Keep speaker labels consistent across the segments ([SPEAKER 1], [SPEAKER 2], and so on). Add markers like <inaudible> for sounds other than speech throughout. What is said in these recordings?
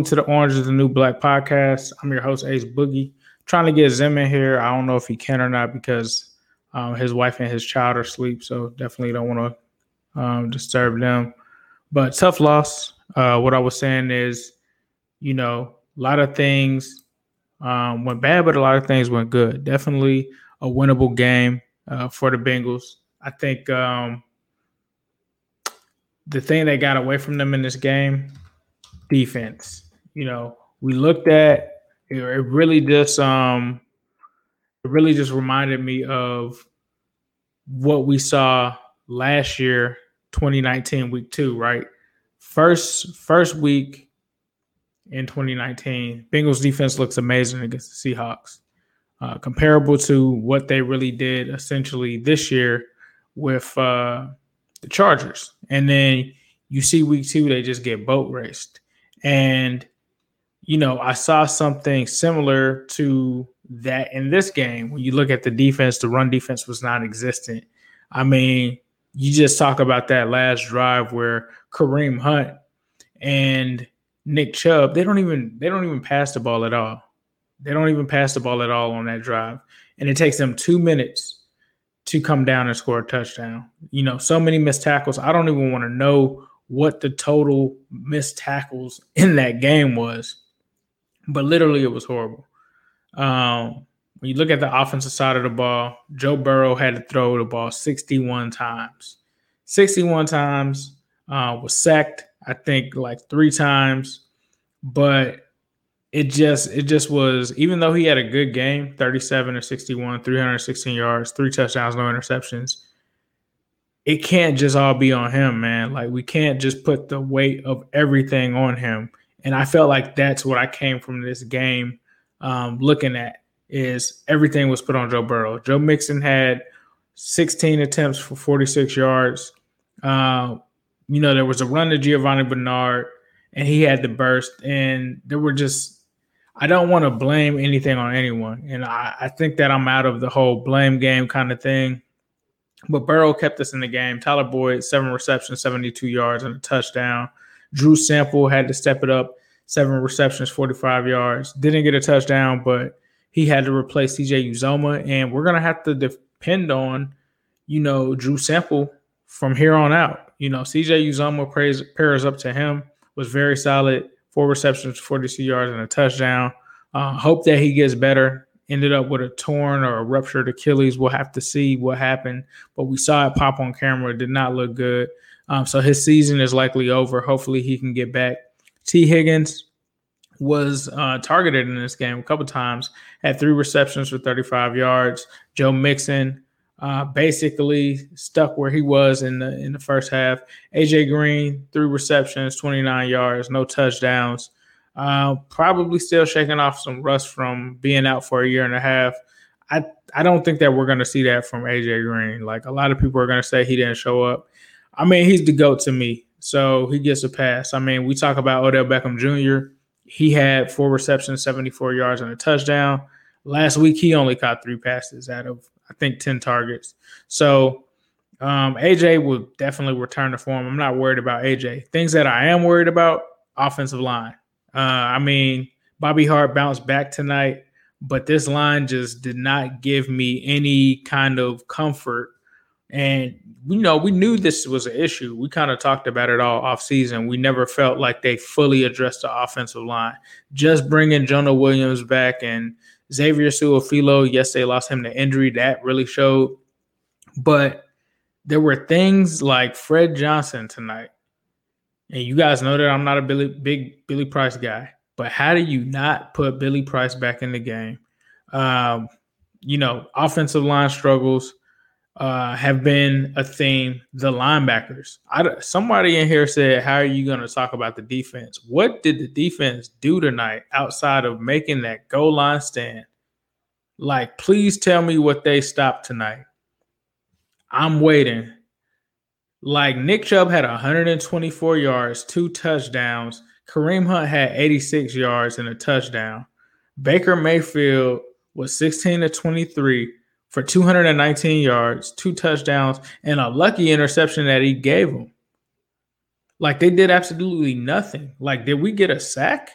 [SPEAKER 1] welcome to the Orange is the New Black podcast. I'm your host, Ace Boogie. Trying to get Zim in here. I don't know if he can or not because um, his wife and his child are asleep. So, definitely don't want to um, disturb them. But tough loss. Uh, what I was saying is, you know, a lot of things um, went bad, but a lot of things went good. Definitely a winnable game uh, for the Bengals. I think um, the thing that got away from them in this game defense. You know, we looked at it, really just um it really just reminded me of what we saw last year 2019 week 2, right? First first week in 2019, Bengals defense looks amazing against the Seahawks. Uh, comparable to what they really did essentially this year with uh, the Chargers. And then you see week two, they just get boat raced. And, you know, I saw something similar to that in this game. When you look at the defense, the run defense was non existent. I mean, you just talk about that last drive where Kareem Hunt and Nick Chubb, they don't even they don't even pass the ball at all. They don't even pass the ball at all on that drive. And it takes them two minutes to come down and score a touchdown. You know, so many missed tackles. I don't even want to know what the total missed tackles in that game was, but literally it was horrible. Um, when you look at the offensive side of the ball, Joe Burrow had to throw the ball 61 times. 61 times, uh, was sacked, I think, like three times, but it just it just was even though he had a good game 37 or 61 316 yards three touchdowns no interceptions it can't just all be on him, man. Like we can't just put the weight of everything on him. And I felt like that's what I came from this game um, looking at is everything was put on Joe Burrow. Joe Mixon had 16 attempts for 46 yards. Uh, you know, there was a run to Giovani Bernard, and he had the burst. And there were just, I don't want to blame anything on anyone. And I, I think that I'm out of the whole blame game kind of thing. But Burrow kept us in the game. Tyler Boyd, seven receptions, 72 yards, and a touchdown. Drew Sample had to step it up, seven receptions, 45 yards. Didn't get a touchdown, but he had to replace CJ Uzomah. And we're going to have to depend on, you know, Drew Sample from here on out. You know, CJ Uzomah praise, pairs up to him, was very solid, four receptions, 42 yards, and a touchdown. Uh, hope that he gets better ended up with a torn or a ruptured Achilles. We'll have to see what happened, but we saw it pop on camera. It did not look good. Um, so his season is likely over. Hopefully, he can get back. Tee Higgins was uh, targeted in this game a couple times, had three receptions for 35 yards. Joe Mixon uh, basically stuck where he was in the in the first half. AJ Green, three receptions, 29 yards, no touchdowns. Uh, probably still shaking off some rust from being out for a year and a half. I I don't think that we're going to see that from AJ Green. Like a lot of people are going to say he didn't show up. I mean, he's the goat to me, so he gets a pass. I mean, we talk about Odell Beckham Jr. He had four receptions, 74 yards, and a touchdown. Last week, he only caught three passes out of I think 10 targets. So um, AJ will definitely return to form. I'm not worried about AJ. Things that I am worried about: offensive line. Uh, I mean, Bobby Hart bounced back tonight, but this line just did not give me any kind of comfort. And you know, we knew this was an issue. We kind of talked about it all off season. We never felt like they fully addressed the offensive line. Just bringing Jonah Williams back and Xavier Su'a-Filo, yes, they lost him to injury. That really showed. But there were things like Fred Johnson tonight and you guys know that I'm not a Billy, big Billy Price guy, But how do you not put Billy Price back in the game? Um, you know, offensive line struggles uh, have been a theme. The linebackers. I, somebody in here said, "How are you going to talk about the defense? What did the defense do tonight outside of making that goal line stand? Like, please tell me what they stopped tonight. I'm waiting. Like Nick Chubb had 124 yards, two touchdowns. Kareem Hunt had 86 yards and a touchdown. Baker Mayfield was 16 to 23 for 219 yards, two touchdowns, and a lucky interception that he gave him. Like they did absolutely nothing. Like, did we get a sack?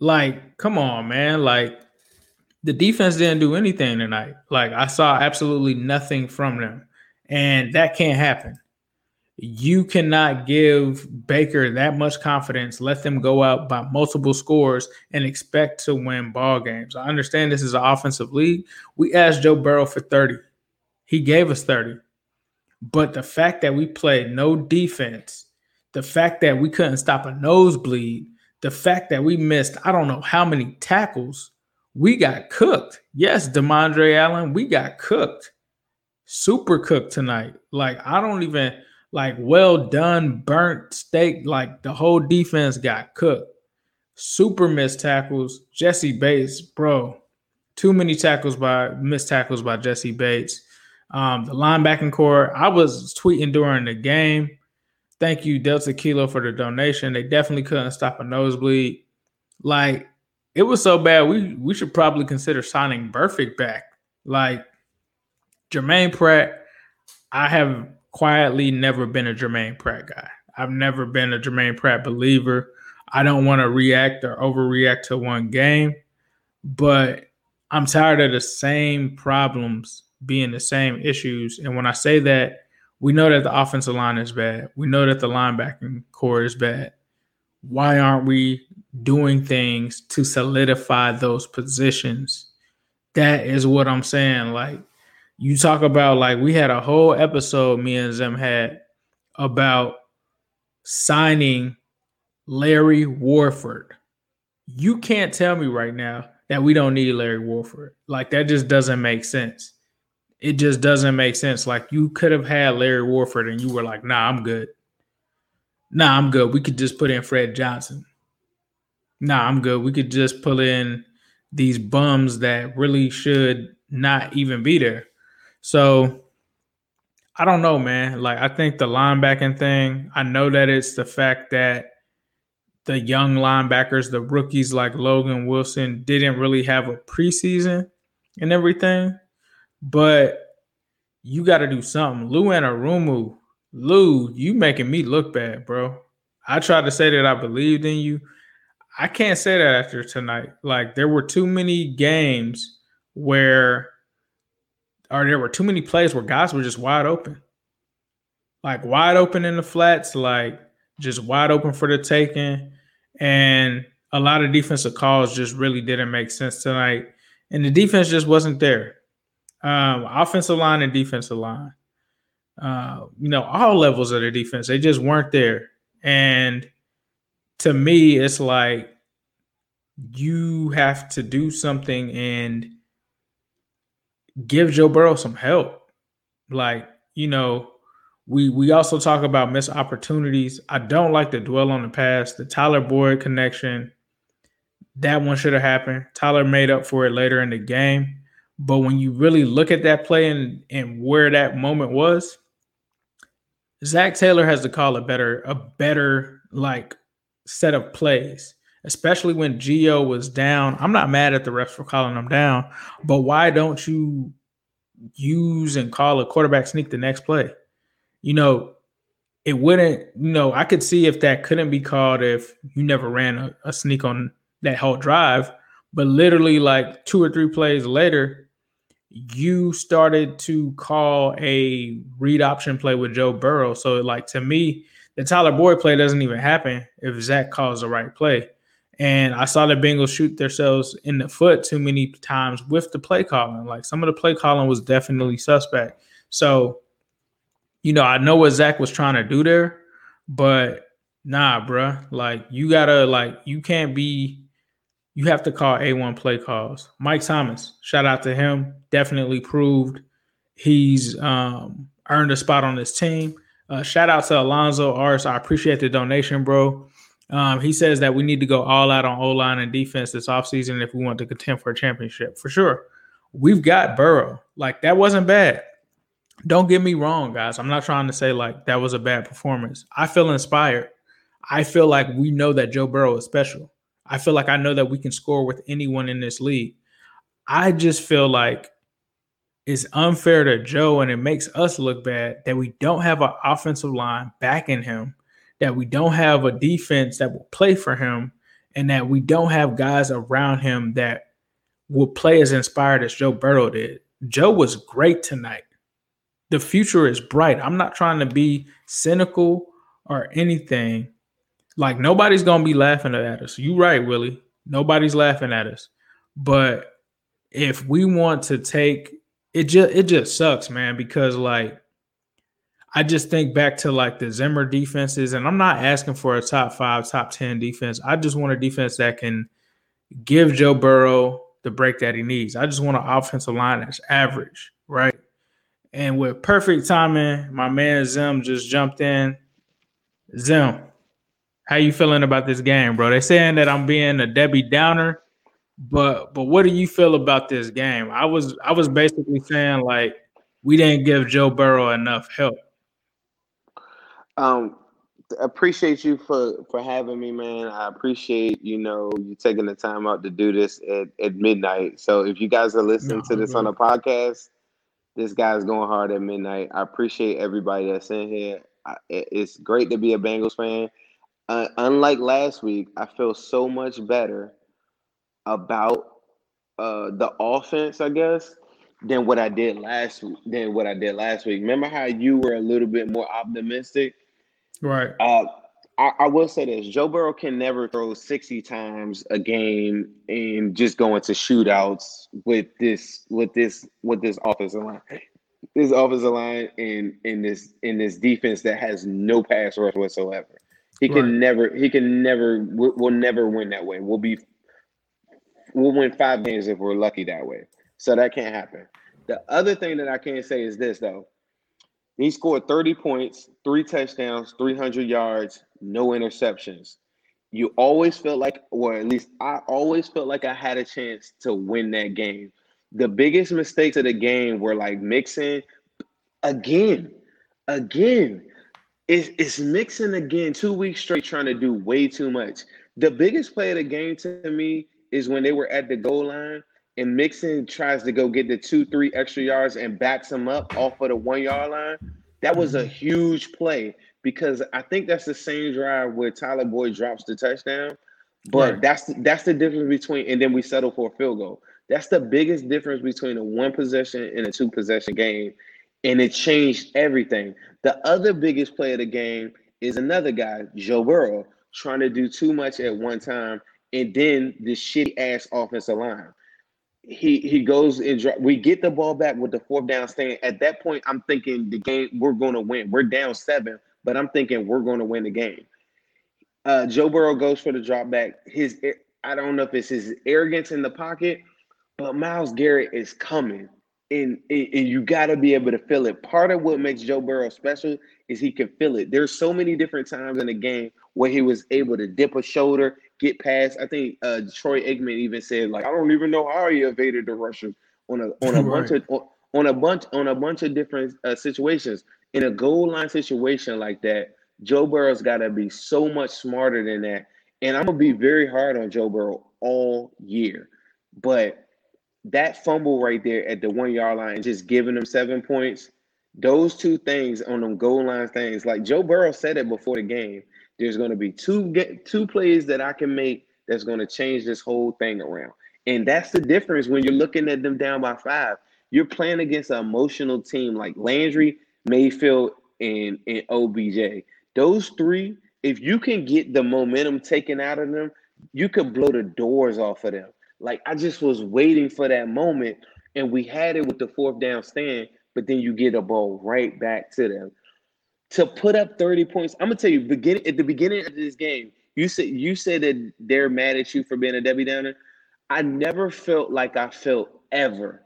[SPEAKER 1] Like, come on, man. Like, the defense didn't do anything tonight. Like, I saw absolutely nothing from them. And that can't happen you cannot give Baker that much confidence, let them go out by multiple scores and expect to win ball games. I understand this is an offensive league. We asked Joe Burrow for 30. He gave us 30. But the fact that we played no defense, the fact that we couldn't stop a nosebleed, the fact that we missed I don't know how many tackles, we got cooked. Yes, Demondre Allen, we got cooked. Super cooked tonight. Like I don't even like well done, burnt steak. Like the whole defense got cooked. Super missed tackles. Jessie Bates, bro. Too many tackles by missed tackles by Jessie Bates. Um, the linebacking core. I was tweeting during the game. Thank you, Delta Kilo, for the donation. They definitely couldn't stop a nosebleed. Like it was so bad, we we should probably consider signing Burfict back. Like Jermaine Pratt, I have quietly never been a Jermaine Pratt guy. I've never been a Jermaine Pratt believer. I don't want to react or overreact to one game, but I'm tired of the same problems being the same issues. And when I say that, we know that the offensive line is bad. We know that the linebacking core is bad. Why aren't we doing things to solidify those positions? That is what I'm saying. Like, you talk about like we had a whole episode me and Zim had about signing Larry Warford. You can't tell me right now that we don't need Larry Warford. Like that just doesn't make sense. It just doesn't make sense. Like you could have had Larry Warford and you were like, "Nah, I'm good." Nah, I'm good. We could just put in Fred Johnson. Nah, I'm good. We could just pull in these bums that really should not even be there. So I don't know, man. Like I think the linebacking thing, I know that it's the fact that the young linebackers, the rookies like Logan Wilson, didn't really have a preseason and everything. But you got to do something. Lou Anarumo, Lou, you making me look bad, bro. I tried to say that I believed in you. I can't say that after tonight. Like there were too many games where or there were too many plays where guys were just wide open. Like wide open in the flats, like just wide open for the taking. And a lot of defensive calls just really didn't make sense tonight. And the defense just wasn't there. Um, offensive line and defensive line. Uh, you know, all levels of the defense, they just weren't there. And to me, it's like you have to do something and give Joe Burrow some help. Like, you know, we we also talk about missed opportunities. I don't like to dwell on the past. The Tyler Boyd connection, that one should have happened. Tyler made up for it later in the game. But when you really look at that play and, and where that moment was, Zac Taylor has to call a better, a better like set of plays especially when Geo was down. I'm not mad at the refs for calling them down, but why don't you use and call a quarterback sneak the next play? You know, it wouldn't, you know, I could see if that couldn't be called if you never ran a, a sneak on that whole drive, but literally like two or three plays later, you started to call a read option play with Joe Burrow. So, like to me, the Tyler Boyd play doesn't even happen if Zac calls the right play. And I saw the Bengals shoot themselves in the foot too many times with the play calling. Like some of the play calling was definitely suspect. So, you know, I know what Zac was trying to do there, but Nah, bruh. Like you gotta like you can't be you have to call A1 play calls. Mike Thomas, shout out to him. Definitely proved he's um earned a spot on this team. Uh, shout out to Alonzo Ars. I appreciate the donation, bro. Um, he says that we need to go all out on O line and defense this offseason if we want to contend for a championship. For sure. We've got Burrow. Like, that wasn't bad. Don't get me wrong, guys. I'm not trying to say like that was a bad performance. I feel inspired. I feel like we know that Joe Burrow is special. I feel like I know that we can score with anyone in this league. I just feel like it's unfair to Joe and it makes us look bad that we don't have an offensive line backing him, that we don't have a defense that will play for him, and that we don't have guys around him that will play as inspired as Joe Burrow did. Joe was great tonight. The future is bright. I'm not trying to be cynical or anything. Like nobody's gonna be laughing at us. You right, Willie. Nobody's laughing at us. But if we want to take it just it just sucks, man, because like I just think back to like the Zimmer defenses, and I'm not asking for a top five, top 10 defense. I just want a defense that can give Joe Burrow the break that he needs. I just want an offensive line that's average, right? And with perfect timing, my man Zim just jumped in. Zim, how you feeling about this game, bro? They saying that I'm being a Debbie Downer. But but what do you feel about this game? I was I was basically saying like we didn't give Joe Burrow enough help.
[SPEAKER 2] Um, appreciate you for for having me, man. I appreciate you know you taking the time out to do this at, at midnight. So if you guys are listening no, to this on a podcast, this guy's going hard at midnight. I appreciate everybody that's in here. I, it's great to be a Bengals fan. Uh, unlike last week, I feel so much better about uh, the offense, I guess, than what I did last than what I did last week. Remember how you were a little bit more optimistic,
[SPEAKER 1] right?
[SPEAKER 2] Uh, I, I, will say this: Joe Burrow can never throw sixty times a game and just go into shootouts with this with this with this offensive line. This offensive line in in this in this defense that has no pass rush whatsoever. He can right. never he can never will, will never win that way. We'll be we'll win five games if we're lucky that way. So that can't happen. The other thing that I can't say is this though. He scored 30 points, three touchdowns, 300 yards, no interceptions. You always felt like, or at least I always felt like I had a chance to win that game. The biggest mistakes of the game were like Mixon again, again. It's, it's Mixon again, two weeks straight trying to do way too much. The biggest play of the game to me is when they were at the goal line and Mixon tries to go get the two, three extra yards and backs him up off of the one yard line. That was a huge play because I think that's the same drive where Tyler Boyd drops the touchdown. But right. that's that's the difference between, and then we settle for a field goal. That's the biggest difference between a one possession and a two possession game, and it changed everything. The other biggest play of the game is another guy, Joe Burrow, trying to do too much at one time and then this shitty ass offensive line. He he goes and dro- we get the ball back with the fourth down stand. At that point, I'm thinking the game we're going to win. We're down seven, but I'm thinking we're going to win the game. Uh, Joe Burrow goes for the drop back. His I don't know if it's his arrogance in the pocket, but Myles Garrett is coming. And, and you got to be able to feel it. Part of what makes Joe Burrow special is he can feel it. There's so many different times in the game where he was able to dip a shoulder get past. I think uh, Troy Aikman even said like, I don't even know how he evaded the Russians on a on a <laughs> right. bunch of on, on, a bunch on a bunch of different uh, situations. In a goal line situation like that, Joe Burrow's got to be so much smarter than that. And I'm gonna be very hard on Joe Burrow all year, but that fumble right there at the one yard line just giving them seven points, those two things on them goal line things, like Joe Burrow said it before the game. There's going to be two get two plays that I can make that's going to change this whole thing around. And that's the difference when you're looking at them down by five. You're playing against an emotional team like Landry, Mayfield, and, and OBJ. Those three, if you can get the momentum taken out of them, you could blow the doors off of them. Like I just was waiting for that moment, and we had it with the fourth down stand, but then you get a ball right back to them to put up 30 points. I'm gonna tell you, beginning at the beginning of this game, you said you said that they're mad at you for being a Debbie Downer. I never felt like I felt ever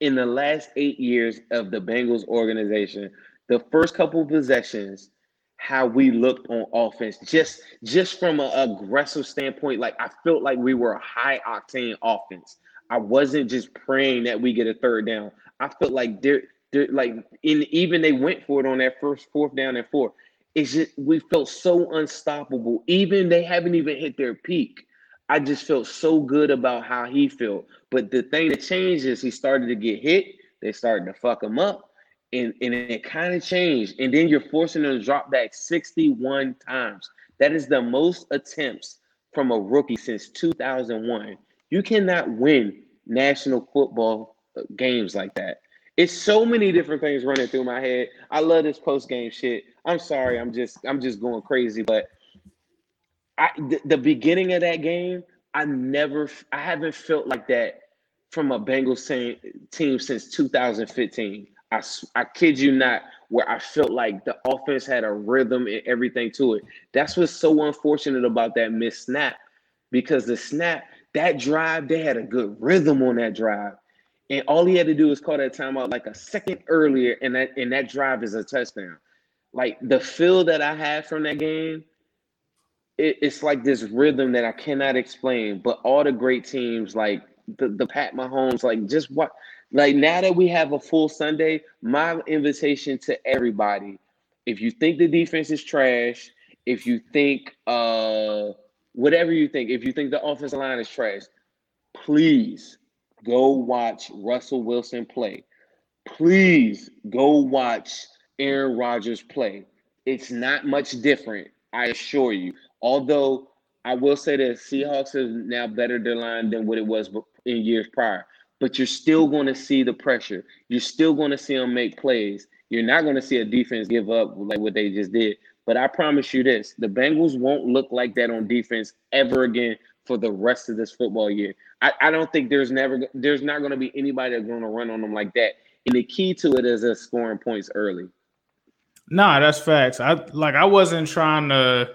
[SPEAKER 2] in the last eight years of the Bengals organization. The first couple possessions, how we looked on offense, just just from an aggressive standpoint, like I felt like we were a high octane offense. I wasn't just praying that we get a third down. I felt like they're like in even they went for it on that first fourth down and four. It's just we felt so unstoppable. Even they haven't even hit their peak. I just felt so good about how he felt. But the thing that changed is he started to get hit. They started to fuck him up. And, and it kind of changed. And then you're forcing them to drop back 61 times. That is the most attempts from a rookie since 2001. You cannot win national football games like that. It's so many different things running through my head. I love this post game shit. I'm sorry, I'm just I'm just going crazy, but I the, the beginning of that game, I never I haven't felt like that from a Bengals team, team since 2015. I, I kid you not, where I felt like the offense had a rhythm and everything to it. That's what's so unfortunate about that missed snap because the snap, that drive, they had a good rhythm on that drive. And all he had to do was call that timeout like a second earlier, and that and that drive is a touchdown. Like the feel that I had from that game, it, it's like this rhythm that I cannot explain. But all the great teams, like the, the Pat Mahomes, like just what like now that we have a full Sunday, my invitation to everybody, if you think the defense is trash, if you think uh whatever you think, if you think the offensive line is trash, please go watch Russell Wilson play. Please go watch Aaron Rodgers play. It's not much different, I assure you. Although I will say that Seahawks is now better their line than what it was in years prior. But you're still going to see the pressure. You're still going to see them make plays. You're not going to see a defense give up like what they just did. But I promise you this: the Bengals won't look like that on defense ever again for the rest of this football year. I, I don't think there's never there's not going to be anybody that's going to run on them like that. And the key to it is us scoring points early.
[SPEAKER 1] Nah, that's facts. I like I wasn't trying to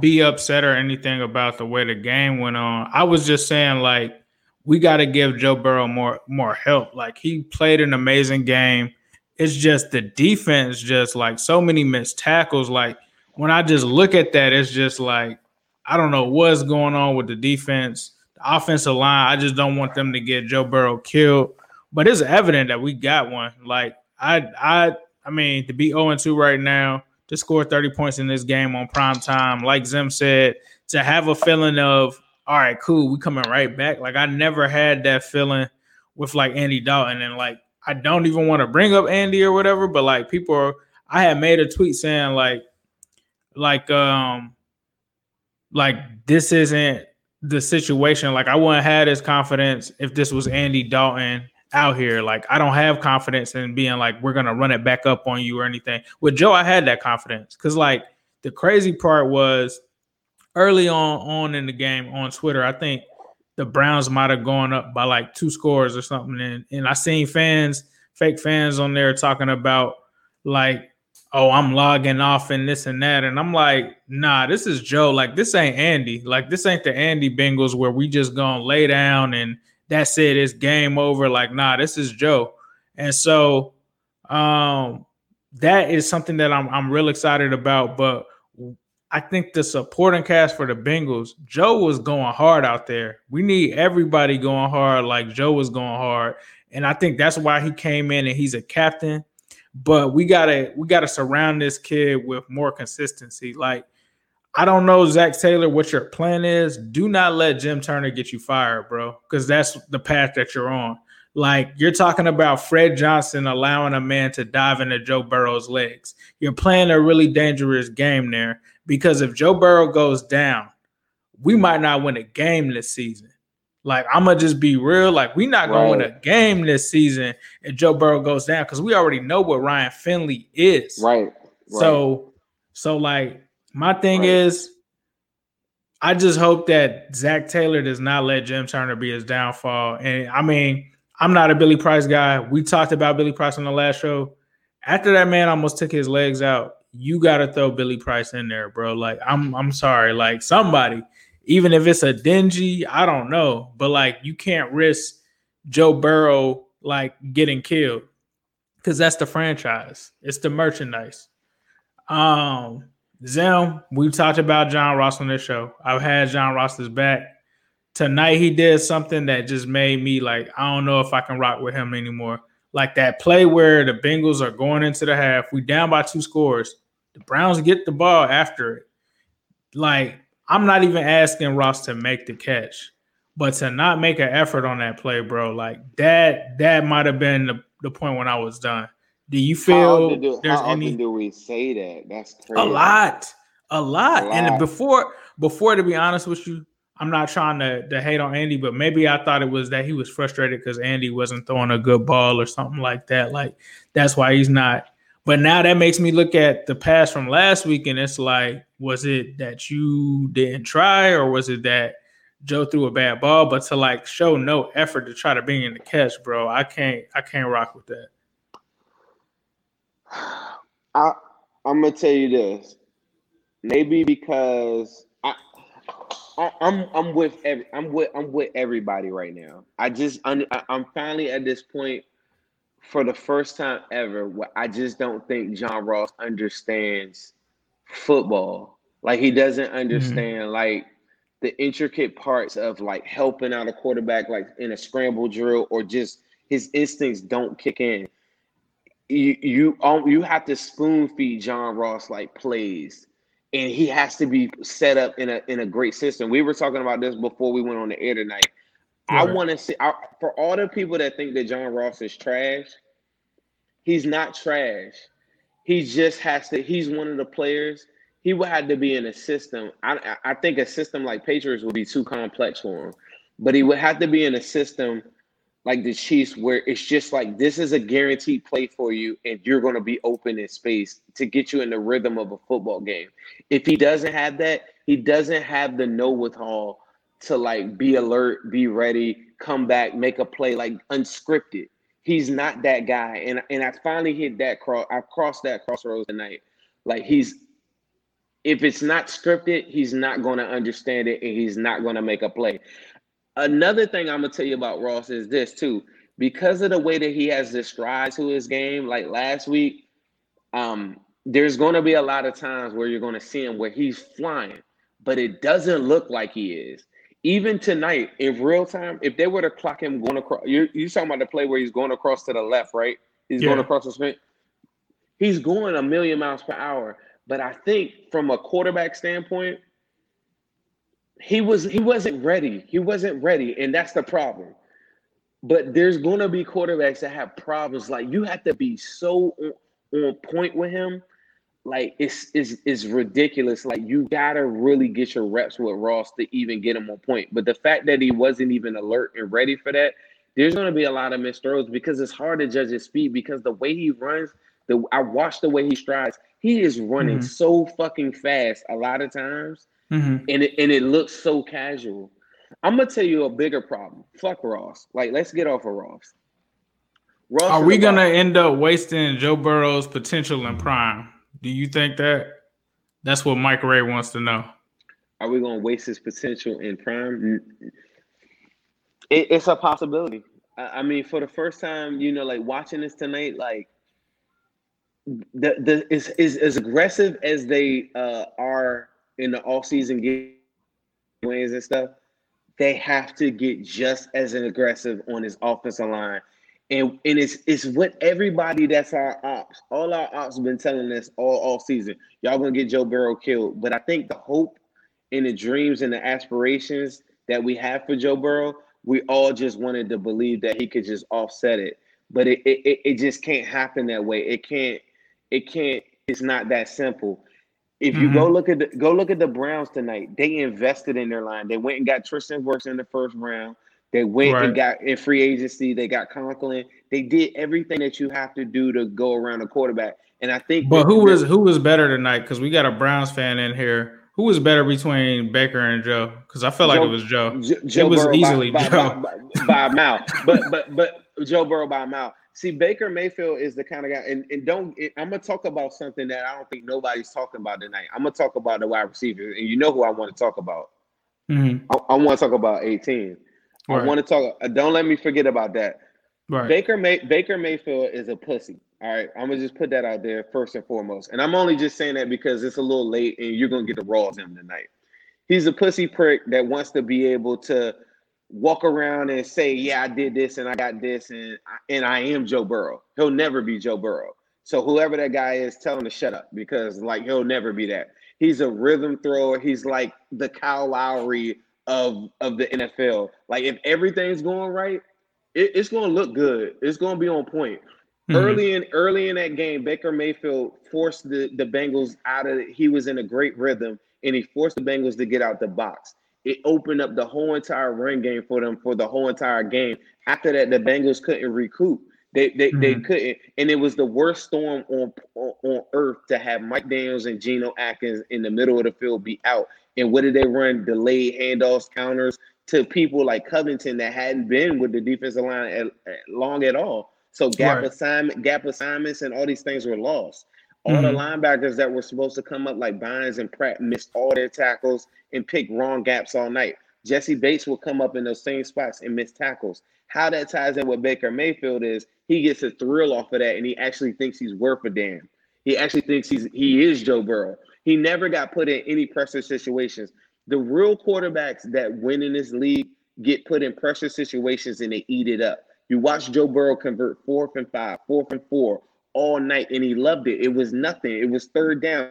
[SPEAKER 1] be upset or anything about the way the game went on. I was just saying like we got to give Joe Burrow more more help. Like he played an amazing game. It's just the defense just like so many missed tackles like when I just look at that it's just like I don't know what's going on with the defense, the offensive line. I just don't want them to get Joe Burrow killed. But it's evident that we got one. Like I I I mean to be 0 2 right now, to score 30 points in this game on prime time, like Zim said, to have a feeling of all right, cool, we coming right back. Like I never had that feeling with like Andy Dalton, and like I don't even want to bring up Andy or whatever, but like people are. I had made a tweet saying like, like um, like this isn't the situation. Like I wouldn't have this confidence if this was Andy Dalton out here. Like I don't have confidence in being like we're gonna run it back up on you or anything. With Joe, I had that confidence because like the crazy part was early on on in the game on Twitter, I think the Browns might have gone up by like two scores or something. And and I seen fans, fake fans on there talking about like, oh, I'm logging off and this and that. And I'm like, nah, this is Joe. Like this ain't Andy. Like this ain't the Andy Bengals where we just gonna lay down and that's it, it's game over. Like, nah, this is Joe. And so um that is something that I'm I'm real excited about. But I think the supporting cast for the Bengals, Joe was going hard out there. We need everybody going hard like Joe was going hard. And I think that's why he came in and he's a captain. But we gotta we gotta surround this kid with more consistency. Like, I don't know, Zac Taylor, what your plan is. Do not let Jim Turner get you fired, bro, because that's the path that you're on. Like you're talking about Fred Johnson allowing a man to dive into Joe Burrow's legs. You're playing a really dangerous game there because if Joe Burrow goes down, we might not win a game this season. Like I'm gonna just be real. Like we're not gonna win a game this season if Joe Burrow goes down because we already know what Ryan Finley is.
[SPEAKER 2] Right. right.
[SPEAKER 1] So, so like my thing right. is, I just hope that Zac Taylor does not let Jim Turner be his downfall. And I mean, I'm not a Billy Price guy. We talked about Billy Price on the last show. After that man almost took his legs out, you gotta throw Billy Price in there, bro. Like I'm I'm sorry, like somebody, even if it's a dingy, I don't know, but like you can't risk Joe Burrow like getting killed because that's the franchise. It's the merchandise. Um, Zim, we've talked about John Ross on this show. I've had John Ross's back. Tonight he did something that just made me like, I don't know if I can rock with him anymore. Like that play where the Bengals are going into the half, we down by two scores. The Browns get the ball after it. Like, I'm not even asking Ross to make the catch, but to not make an effort on that play, bro, like that, that might have been the, the point when I was done. Do you feel
[SPEAKER 2] do,
[SPEAKER 1] there's
[SPEAKER 2] how
[SPEAKER 1] any?
[SPEAKER 2] do we say that? That's crazy.
[SPEAKER 1] A lot, a lot.
[SPEAKER 2] A
[SPEAKER 1] And before, before to be honest with you, I'm not trying to, to hate on Andy, but maybe I thought it was that he was frustrated because Andy wasn't throwing a good ball or something like that. Like that's why he's not. But now that makes me look at the pass from last week, and it's like, was it that you didn't try, or was it that Joe threw a bad ball? But to like show no effort to try to bring in the catch, bro, I can't, I can't rock with that. <sighs>
[SPEAKER 2] I I'm gonna tell you this. Maybe because I, I I'm I'm with every I'm with I'm with everybody right now. I just I'm, I'm finally at this point for the first time ever I just don't think John Ross understands football. Like he doesn't understand like the intricate parts of like helping out a quarterback like in a scramble drill or just his instincts don't kick in you you um, you have to spoon feed John Ross like plays, and he has to be set up in a in a great system. We were talking about this before we went on the air tonight. I want to see I, for all the people that think that John Ross is trash. He's not trash. He just has to. He's one of the players. He would have to be in a system. I I I think a system like Patriots would be too complex for him, but he would have to be in a system like the Chiefs, where it's just like this is a guaranteed play for you, and you're going to be open in space to get you in the rhythm of a football game. If he doesn't have that, he doesn't have the know withal to like be alert, be ready, come back, make a play like unscripted. He's not that guy, and and I finally hit that cross. I crossed that crossroads tonight. Like he's, if it's not scripted, he's not going to understand it, and he's not going to make a play. Another thing I'm gonna tell you about Ross is this too, because of the way that he has stride to his game. Like last week, um, there's going to be a lot of times where you're going to see him where he's flying, but it doesn't look like he is. Even tonight, in real time, if they were to clock him going across, you're, you're talking about the play where he's going across to the left, right? He's going across the screen. He's going a million miles per hour. But I think from a quarterback standpoint, he was he wasn't ready. He wasn't ready, and that's the problem. But there's gonna be quarterbacks that have problems. Like you have to be so on point with him. Like it's it's it's ridiculous. Like you gotta really get your reps with Ross to even get him on point. But the fact that he wasn't even alert and ready for that, there's gonna be a lot of missed throws because it's hard to judge his speed because the way he runs, the I watched the way he strides. He is running
[SPEAKER 1] Mhm.
[SPEAKER 2] so fucking fast a lot of times
[SPEAKER 1] Mhm.
[SPEAKER 2] and it and it looks so casual. I'm gonna tell you a bigger problem. Fuck Ross. Like, let's get off of Ross. Ross
[SPEAKER 1] Are we gonna end up wasting Joe Burrow's potential in prime? Do you think that? That's what Mike Ray wants to know.
[SPEAKER 2] Are we gonna waste his potential in prime? It, it's a possibility. I, I mean, for the first time, you know, like watching this tonight, like the the is is as aggressive as they uh, are in the off season games and stuff. They have to get just as an aggressive on his offensive line. And, and it's it's what everybody that's our ops, all our ops been telling us all, all season. Y'all gonna get Joe Burrow killed. But I think the hope and the dreams and the aspirations that we have for Joe Burrow, we all just wanted to believe that he could just offset it. But it it, it- just can't happen that way. It can't, it can't, it's not that simple. If you go mm-hmm. look at the go look at the Browns tonight, they invested in their line. They went and got Tristan Works in the first round. They went
[SPEAKER 1] Right.
[SPEAKER 2] and got in free agency. They got Conklin. They did everything that you have to do to go around a quarterback. And I think,
[SPEAKER 1] But who was who was better tonight? Because we got a Browns fan in here. Who was better between Baker and Joe? Because I felt like it was Joe.
[SPEAKER 2] Joe
[SPEAKER 1] was
[SPEAKER 2] Burrow
[SPEAKER 1] easily
[SPEAKER 2] by,
[SPEAKER 1] Joe.
[SPEAKER 2] by, by, by a mile, but but but Joe Burrow by a mile. See, Baker Mayfield is the kind of guy, and, and don't I'm gonna talk about something that I don't think nobody's talking about tonight. I'm gonna talk about the wide receiver, and you know who I want to talk about. Mm-hmm. I, I want to talk about 18. Right. I want to talk. Uh, don't let me forget about that. Right. Baker May, Baker Mayfield is a pussy. All right, I'm gonna just put that out there first and foremost, and I'm only just saying that because it's a little late, and you're gonna get the raw of him tonight. He's a pussy prick that wants to be able to walk around and say, "Yeah, I did this and I got this and and I am Joe Burrow." He'll never be Joe Burrow. So whoever that guy is, tell him to shut up because like he'll never be that. He's a rhythm thrower. He's like the Kyle Lowry of of the NFL. Like if everything's going right, it, it's going to look good. It's going to be on point. Mm-hmm. Early in early in that game, Baker Mayfield forced the the Bengals out of. He was in a great rhythm, and he forced the Bengals to get out the box it opened up the whole entire run game for them for the whole entire game. After that, the Bengals couldn't recoup. They they, mm-hmm. they couldn't, and it was the worst storm on, on, on earth to have Mike Daniels and Geno Atkins in the middle of the field be out. And what did they run? Delayed handoffs, counters to people like Covington that hadn't been with the defensive line at, at long at all. So gap right. assignment, gap assignments, and all these things were lost. All mm-hmm. the linebackers that were supposed to come up like Bynes and Pratt missed all their tackles and picked wrong gaps all night. Jessie Bates will come up in those same spots and miss tackles. How that ties in with Baker Mayfield is he gets a thrill off of that and he actually thinks he's worth a damn. He actually thinks he's he is Joe Burrow. He never got put in any pressure situations. The real quarterbacks that win in this league get put in pressure situations and they eat it up. You watch Joe Burrow convert fourth and five, fourth and four, all night and he loved it. It was nothing. It was third down.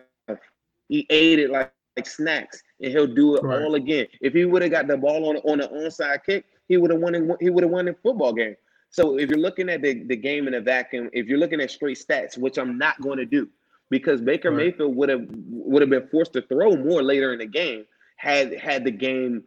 [SPEAKER 2] He ate it like, like snacks and he'll do it right. all again. If he would have got the ball on on the onside kick, he would have won. In, he would have won the football game. So if you're looking at the, the game in a vacuum, if you're looking at straight stats, which I'm not going to do, because Baker right. Mayfield would have would have been forced to throw more later in the game had had the game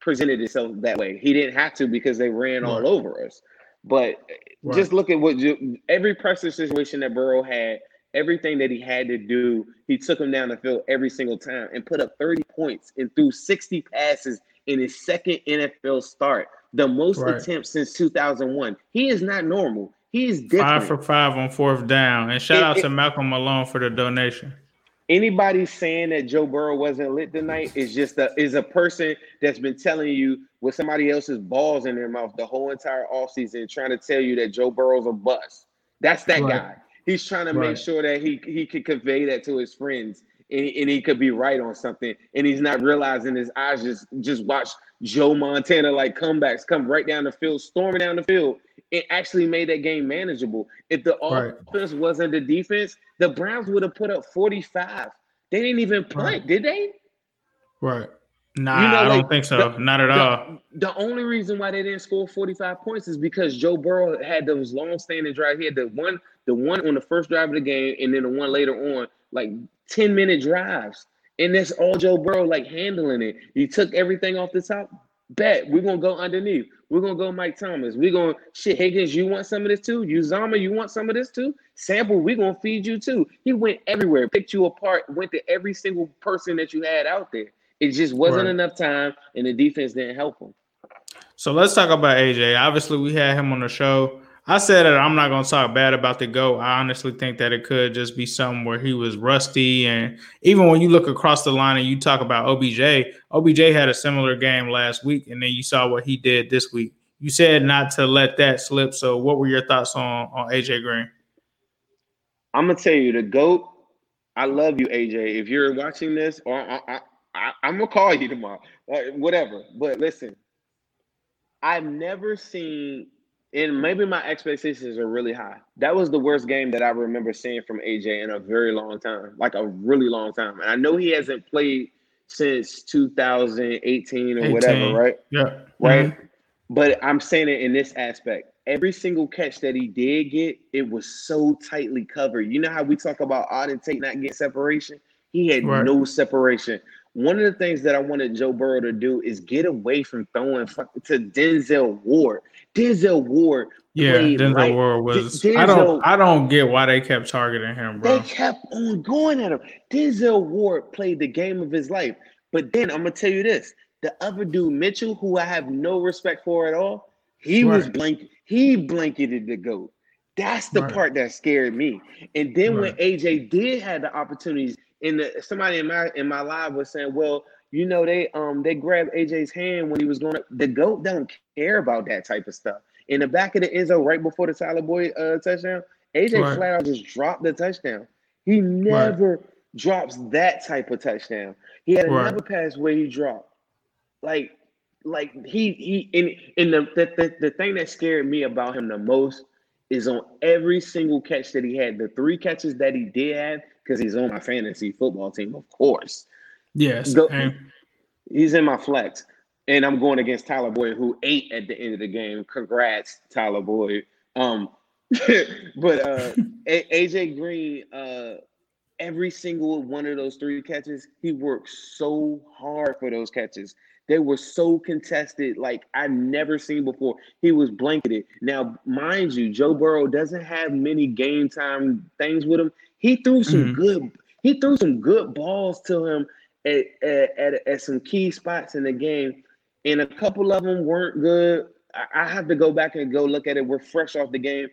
[SPEAKER 2] presented itself that way. He didn't have to because they ran right. all over us. But right. just look at what you, every pressure situation that Burrow had, everything that he had to do, he took him down the field every single time and put up 30 points and threw 60 passes in his second NFL start, the most attempts since 2001. He is not normal. He's different.
[SPEAKER 1] Five for five on fourth down. And shout it, out to it, Malcolm Malone for the donation
[SPEAKER 2] anybody saying that Joe Burrow wasn't lit tonight is just a is a person that's been telling you with somebody else's balls in their mouth the whole entire offseason, trying to tell you that Joe Burrow's a bust. That's that right. guy. He's trying to right. make sure that he he could convey that to his friends and, and he could be right on something. And he's not realizing his eyes just just watch Joe Montana like comebacks come right down the field, storming down the field. It actually made that game manageable. If the right. offense wasn't the defense, the Browns would have put up 45. They didn't even punt, right. did they?
[SPEAKER 1] Right. Nah, you know, I like, don't think so. The, Not at
[SPEAKER 2] the,
[SPEAKER 1] all.
[SPEAKER 2] The only reason why they didn't score 45 points is because Joe Burrow had those long standing drives. He had the one, the one on the first drive of the game, and then the one later on, like 10 minute drives. And that's all Joe Burrow like handling it. He took everything off the top. Bet we're gonna go underneath. We're gonna go Mike Thomas. We're gonna shit Higgins. You want some of this too? Uzomah, you want some of this too? Sample, we're gonna feed you too. He went everywhere, picked you apart, went to every single person that you had out there. It just wasn't right. enough time, and the defense didn't help him.
[SPEAKER 1] So let's talk about AJ. Obviously, we had him on the show. I said that I'm not going to talk bad about the GOAT. I honestly think that it could just be something where he was rusty. And even when you look across the line and you talk about OBJ, OBJ had a similar game last week. And then you saw what he did this week. You said not to let that slip. So, what were your thoughts on, on AJ Green?
[SPEAKER 2] I'm to tell you the GOAT. I love you, AJ. If you're watching this, or I, I, am to call you tomorrow, whatever. But listen, I've never seen and maybe my expectations are really high. That was the worst game that I remember seeing from AJ in a very long time, like a really long time. And I know he hasn't played since 2018 or 18. whatever, right?
[SPEAKER 1] Yeah.
[SPEAKER 2] Right. Mm-hmm. But I'm saying it in this aspect. Every single catch that he did get, it was so tightly covered. You know how we talk about Auden Tate not getting separation? He had right. no separation. One of the things that I wanted Joe Burrow to do is get away from throwing to Denzel Ward. Denzel Ward.
[SPEAKER 1] Yeah, Denzel right. Ward was. Denzel, I don't. I don't get why they kept targeting him, bro.
[SPEAKER 2] They kept on going at him. Denzel Ward played the game of his life. But then I'm gonna tell you this: the other dude, Mitchell, who I have no respect for at all, he right. was blank. He blanketed the goat. That's the
[SPEAKER 1] Right.
[SPEAKER 2] part that scared me. And then when AJ did have the opportunities, and the somebody in my in my live was saying, well, you know, they um they grabbed AJ's hand when he was going up. The GOAT don't care about that type of stuff. In the back of the end zone, right before the Tyler Boyd uh, touchdown, AJ
[SPEAKER 1] Right.
[SPEAKER 2] flat out just dropped the touchdown. He never drops that type of touchdown. He had
[SPEAKER 1] Right.
[SPEAKER 2] another pass where he dropped. Like, like he he and, and the, the, the the thing that scared me about him the most is on every single catch that he had, the three catches that he did have, because he's on my fantasy football team, of course.
[SPEAKER 1] Yes.
[SPEAKER 2] Go- He's in my flex. And I'm going against Tyler Boyd, who ate at the end of the game. Congrats, Tyler Boyd. Um, <laughs> but uh, AJ Green, uh, every single one of those three catches, he worked so hard for those catches. They were so contested, like I've never seen before. He was blanketed. Now, mind you, Joe Burrow doesn't have many game time things with him. He threw some
[SPEAKER 1] Mhm.
[SPEAKER 2] good. He threw some good balls to him at, at, at, some key spots in the game, and a couple of them weren't good. I, I have to go back and go look at it. We're fresh off the game,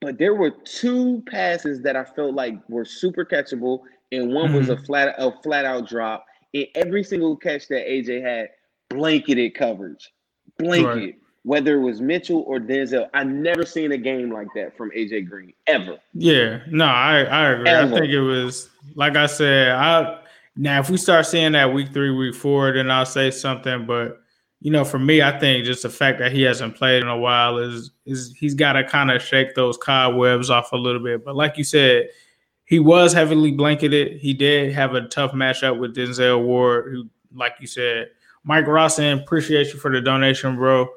[SPEAKER 2] but there were two passes that I felt like were super catchable, and one was mm-hmm. a flat a flat out drop. And every single catch that AJ had, blanketed coverage, blanket.
[SPEAKER 1] Right.
[SPEAKER 2] Whether it was Mitchell or Denzel, I never seen a game like that from AJ Green ever.
[SPEAKER 1] Yeah, no, I I agree.
[SPEAKER 2] Ever.
[SPEAKER 1] I think it was like I said. I now if we start seeing that week three, week four, then I'll say something. But you know, for me, I think just the fact that he hasn't played in a while is is he's got to kind of shake those cobwebs off a little bit. But like you said, he was heavily blanketed. He did have a tough matchup with Denzel Ward, who, like you said, Mike Rossin. Appreciate you for the donation, bro.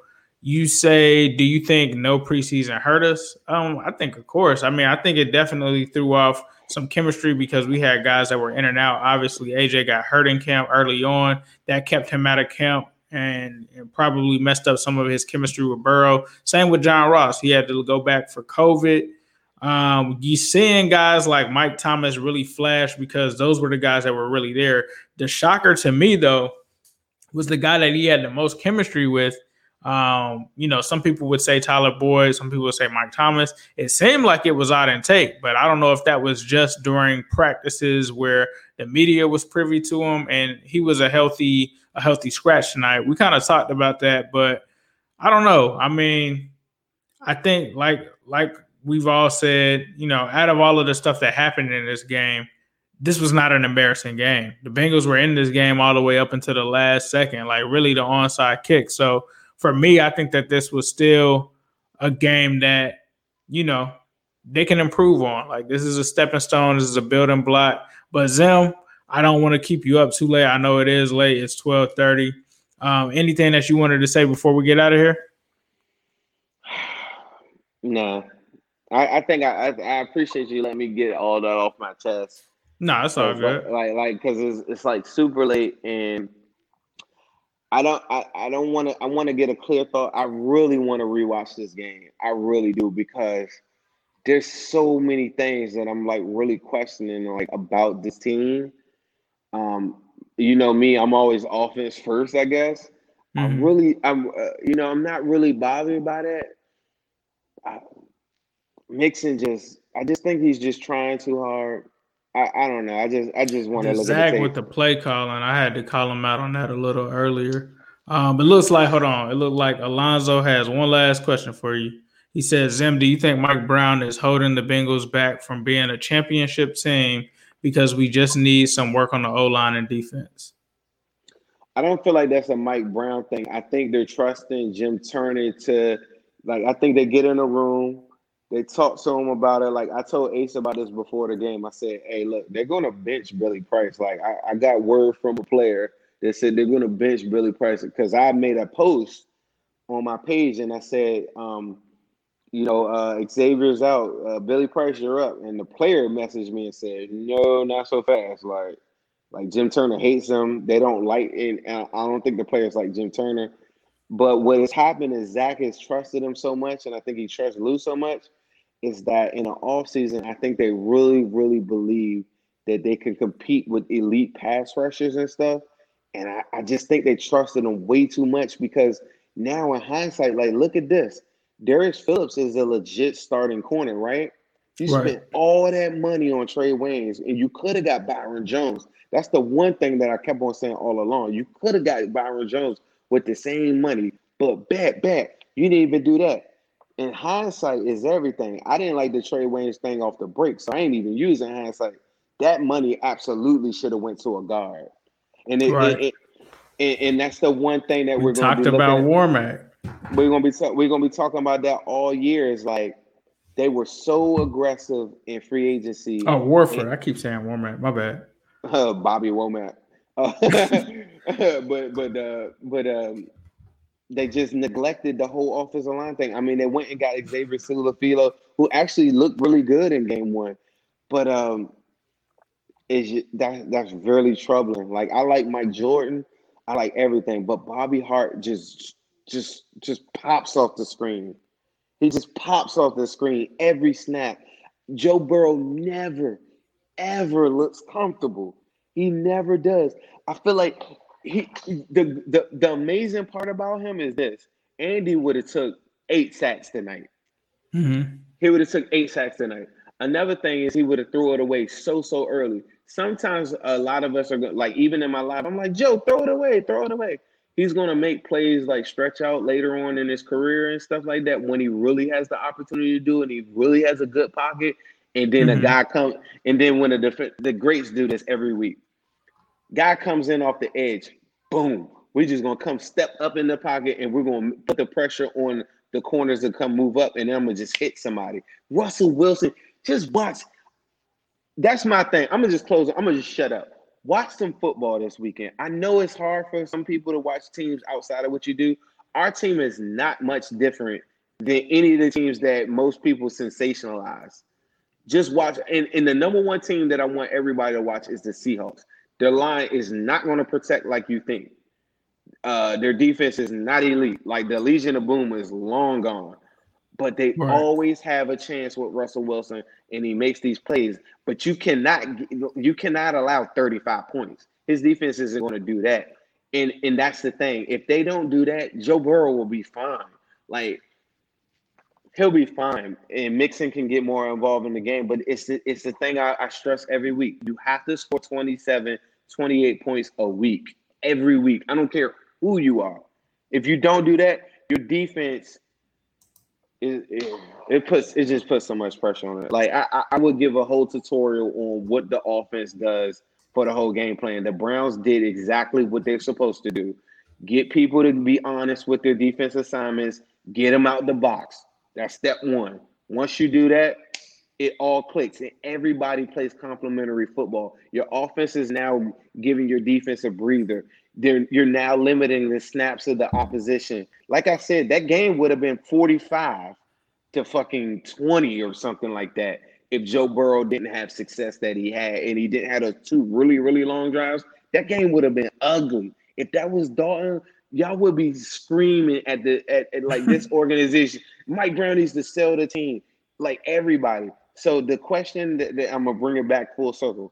[SPEAKER 1] You say, do you think no preseason hurt us? Um, I think, of course. I mean, I think it definitely threw off some chemistry because we had guys that were in and out. Obviously, AJ got hurt in camp early on. That kept him out of camp and, and probably messed up some of his chemistry with Burrow. Same with John Ross. He had to go back for COVID. Um, you seeing guys like Mike Thomas really flash because those were the guys that were really there. The shocker to me, though, was the guy that he had the most chemistry with. Um, you know, some people would say Tyler Boyd, some people would say Mike Thomas. It seemed like it was Auden Tate, but I don't know if that was just during practices where the media was privy to him and he was a healthy, a healthy scratch tonight. We kind of talked about that, but I don't know. I mean, I think like like we've all said, you know, out of all of the stuff that happened in this game, this was not an embarrassing game. The Bengals were in this game all the way up until the last second, like really the onside kick. So for me, I think that this was still a game that, you know, they can improve on. Like this is a stepping stone, this is a building block. But Zim, I don't want to keep you up too late. I know it is late. It's 1230. Um, anything that you wanted to say before we get out of here? <sighs>
[SPEAKER 2] No, I, I think I, I appreciate you letting me get all that off my chest.
[SPEAKER 1] No, it's all
[SPEAKER 2] 'Cause,
[SPEAKER 1] good.
[SPEAKER 2] Like like because it's it's like super late and I don't I, I don't want to I want to get a clear thought. I really want to rewatch this game. I really do because there's so many things that I'm like really questioning like about this team. Um, you know me, I'm always offense first, I guess. I'm
[SPEAKER 1] Mhm.
[SPEAKER 2] really I'm uh, you know I'm not really bothered by that. I, Mixon just I just think he's just trying too hard. I, I don't know. I just I just want to look at
[SPEAKER 1] Zac
[SPEAKER 2] the
[SPEAKER 1] with the play calling, I had to call him out on that a little earlier. Um, but it looks like, hold on, it looked like Alonzo has one last question for you. He says, Zim, do you think Mike Brown is holding the Bengals back from being a championship team because we just need some work on the O line and defense?
[SPEAKER 2] I don't feel like that's a Mike Brown thing. I think they're trusting Jim Turner to like I think they get in a room, they talked to him about it. Like I told Ace about this before the game. I said, Hey, look, they're gonna bench Billy Price. Like I, I got word from a player that said they're gonna bench Billy Price because I made a post on my page and I said, um, you know, uh, Xavier's out, uh, Billy Price, you're up. And the player messaged me and said, No, not so fast. Like like Jim Turner hates him. They don't like and I don't think the players like Jim Turner. But what has happened is Zac has trusted him so much, and I think he trusts Lou so much, is that in an offseason, I think they really, really believe that they can compete with elite pass rushers and stuff. And I, I just think they trusted them way too much because now in hindsight, like look at this. Darius Phillips is a legit starting corner, right? You
[SPEAKER 1] Right.
[SPEAKER 2] spent all that money on Trae Waynes, and you could have got Byron Jones. That's the one thing that I kept on saying all along. You could have got Byron Jones with the same money, but bet, bet, you didn't even do that. And hindsight is everything. I didn't like the Trae Waynes thing off the break, so I ain't even using hindsight. That money absolutely should have went to a guard, and it,
[SPEAKER 1] Right.
[SPEAKER 2] it- it- and, and that's the one thing that
[SPEAKER 1] We
[SPEAKER 2] we're going to
[SPEAKER 1] talked about Warmack.
[SPEAKER 2] we're gonna be ta- we're gonna be talking about that all year. Is like they were so aggressive in free agency.
[SPEAKER 1] Oh, Warford. I keep saying Warmack. My bad.
[SPEAKER 2] Uh, <laughs> Bobby Womack. Uh, <laughs> but but uh, but um, they just neglected the whole offensive line thing. I mean, they went and got Xavier Su'a-Filo, who actually looked really good in game one, but um, is that that's really troubling. Like I like Mike Jordan, I like everything, but Bobby Hart just just just pops off the screen. He just pops off the screen every snap. Joe Burrow never, ever looks comfortable. He never does. I feel like he the the, the amazing part about him is this. Andy would have took eight sacks tonight.
[SPEAKER 1] Mm-hmm.
[SPEAKER 2] He would have took eight sacks tonight. Another thing is he would have threw it away so so early. Sometimes a lot of us are go- like even in my life, I'm like Joe, throw it away, throw it away. He's gonna make plays like stretch out later on in his career and stuff like that when he really has the opportunity to do it. And he really has a good pocket. And then
[SPEAKER 1] Mhm.
[SPEAKER 2] a guy comes, and then when the def- the greats do this every week, guy comes in off the edge, boom. We're just gonna come step up in the pocket and we're gonna put the pressure on the corners to come move up, and then I'm gonna just hit somebody. Russell Wilson, just watch. That's my thing. I'm gonna just close. I'm gonna just shut up. Watch some football this weekend. I know it's hard for some people to watch teams outside of what you do. Our team is not much different than any of the teams that most people sensationalize. Just watch, and, and the number one team that I want everybody to watch is the Seahawks. Their line is not going to protect like you think. Uh, their defense is not elite. Like the Legion of Boom is long gone, but they
[SPEAKER 1] Right.
[SPEAKER 2] always have a chance with Russell Wilson, and he makes these plays. But you cannot you cannot allow 35 points. His defense isn't going to do that, and and that's the thing. If they don't do that, Joe Burrow will be fine. Like he'll be fine, and Mixon can get more involved in the game. But it's the, it's the thing I, I stress every week. You have to score 27, 28 points a week, every week. I don't care who you are. If you don't do that, your defense it, it, it puts it just puts so much pressure on it. Like I- I would give a whole tutorial on what the offense does for the whole game plan. The Browns did exactly what they're supposed to do. Get people to be honest with their defense assignments, get them out the box. That's step one. Once you do that, it all clicks and everybody plays complementary football. Your offense is now giving your defense a breather. They're, you're now limiting the snaps of the opposition. Like I said, that game would have been 45 to fucking 20 or something like that if Joe Burrow didn't have success that he had and he didn't have those two really, really long drives. That game would have been ugly. If that was Dalton, y'all would be screaming at the at, at like this <laughs> organization. Mike Brown needs to sell the team, like everybody. So the question that, that I'm gonna bring it back full circle.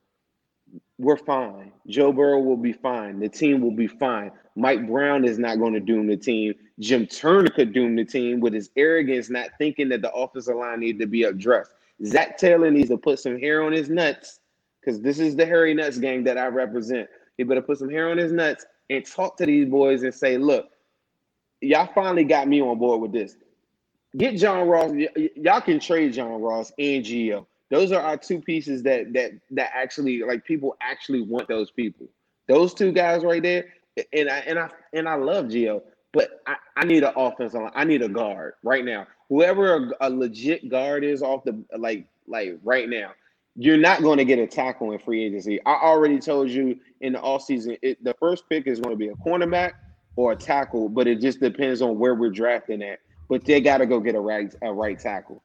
[SPEAKER 2] We're fine. Joe Burrow will be fine. The team will be fine. Mike Brown is not going to doom the team. Jim Turner could doom the team with his arrogance, not thinking that the offensive line needed to be addressed. Zac Taylor needs to put some hair on his nuts because this is the hairy nuts gang that I represent. He better put some hair on his nuts and talk to these boys and say, look, y'all finally got me on board with this. Get John Ross. Y- y'all can trade John Ross and Gio. Those are our two pieces that that that actually like people actually want those people. Those two guys right there. And I and I and I love Gio, but I, I need an offensive line. I need a guard right now. Whoever a, a legit guard is off the like like right now, you're not going to get a tackle in free agency. I already told you in the offseason, it, the first pick is going to be a cornerback or a tackle, but it just depends on where we're drafting at. But they got to go get a right a right tackle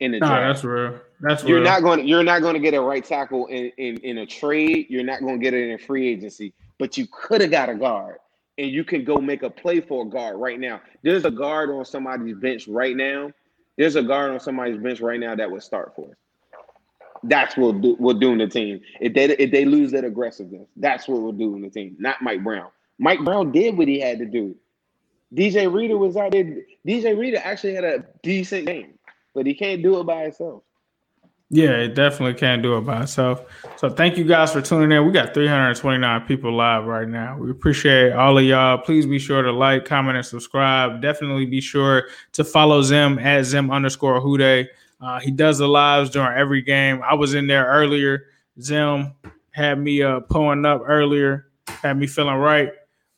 [SPEAKER 2] in the
[SPEAKER 1] Nah,
[SPEAKER 2] draft.
[SPEAKER 1] that's real. That's
[SPEAKER 2] You're
[SPEAKER 1] real.
[SPEAKER 2] not going you're not going to get a right tackle in, in in a trade. You're not going to get it in a free agency, but you could have got a guard, and you can go make a play for a guard right now. There's a guard on somebody's bench right now. There's a guard on somebody's bench right now that would start for us. That's what do, what doing the team. If they if they lose that aggressiveness, that's what we're doing the team. Not Mike Brown. Mike Brown did what he had to do. DJ Reader was out there. DJ Reader actually had a decent game, but he can't do it by himself.
[SPEAKER 1] Yeah, it definitely can't do it by itself. So thank you guys for tuning in. We got 329 people live right now. We appreciate all of y'all. Please be sure to like, comment, and subscribe. Definitely be sure to follow Zim at Zim underscore Hude. Uh, he does the lives during every game. I was in there earlier. Zim had me uh, pulling up earlier, had me feeling right.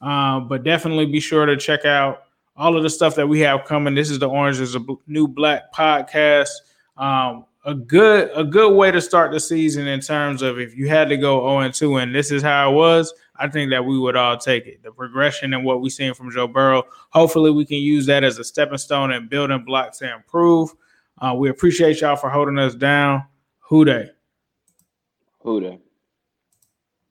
[SPEAKER 1] Um, but definitely be sure to check out all of the stuff that we have coming. This is the Orange is a New Black podcast. Um, a good a good way to start the season in terms of if you had to go 0 and 2 and this is how it was, I think that we would all take it. The progression and what we've seen from Joe Burrow. Hopefully, we can use that as a stepping stone and building blocks to improve. Uh, we appreciate y'all for holding us down. Who they?
[SPEAKER 2] Who they?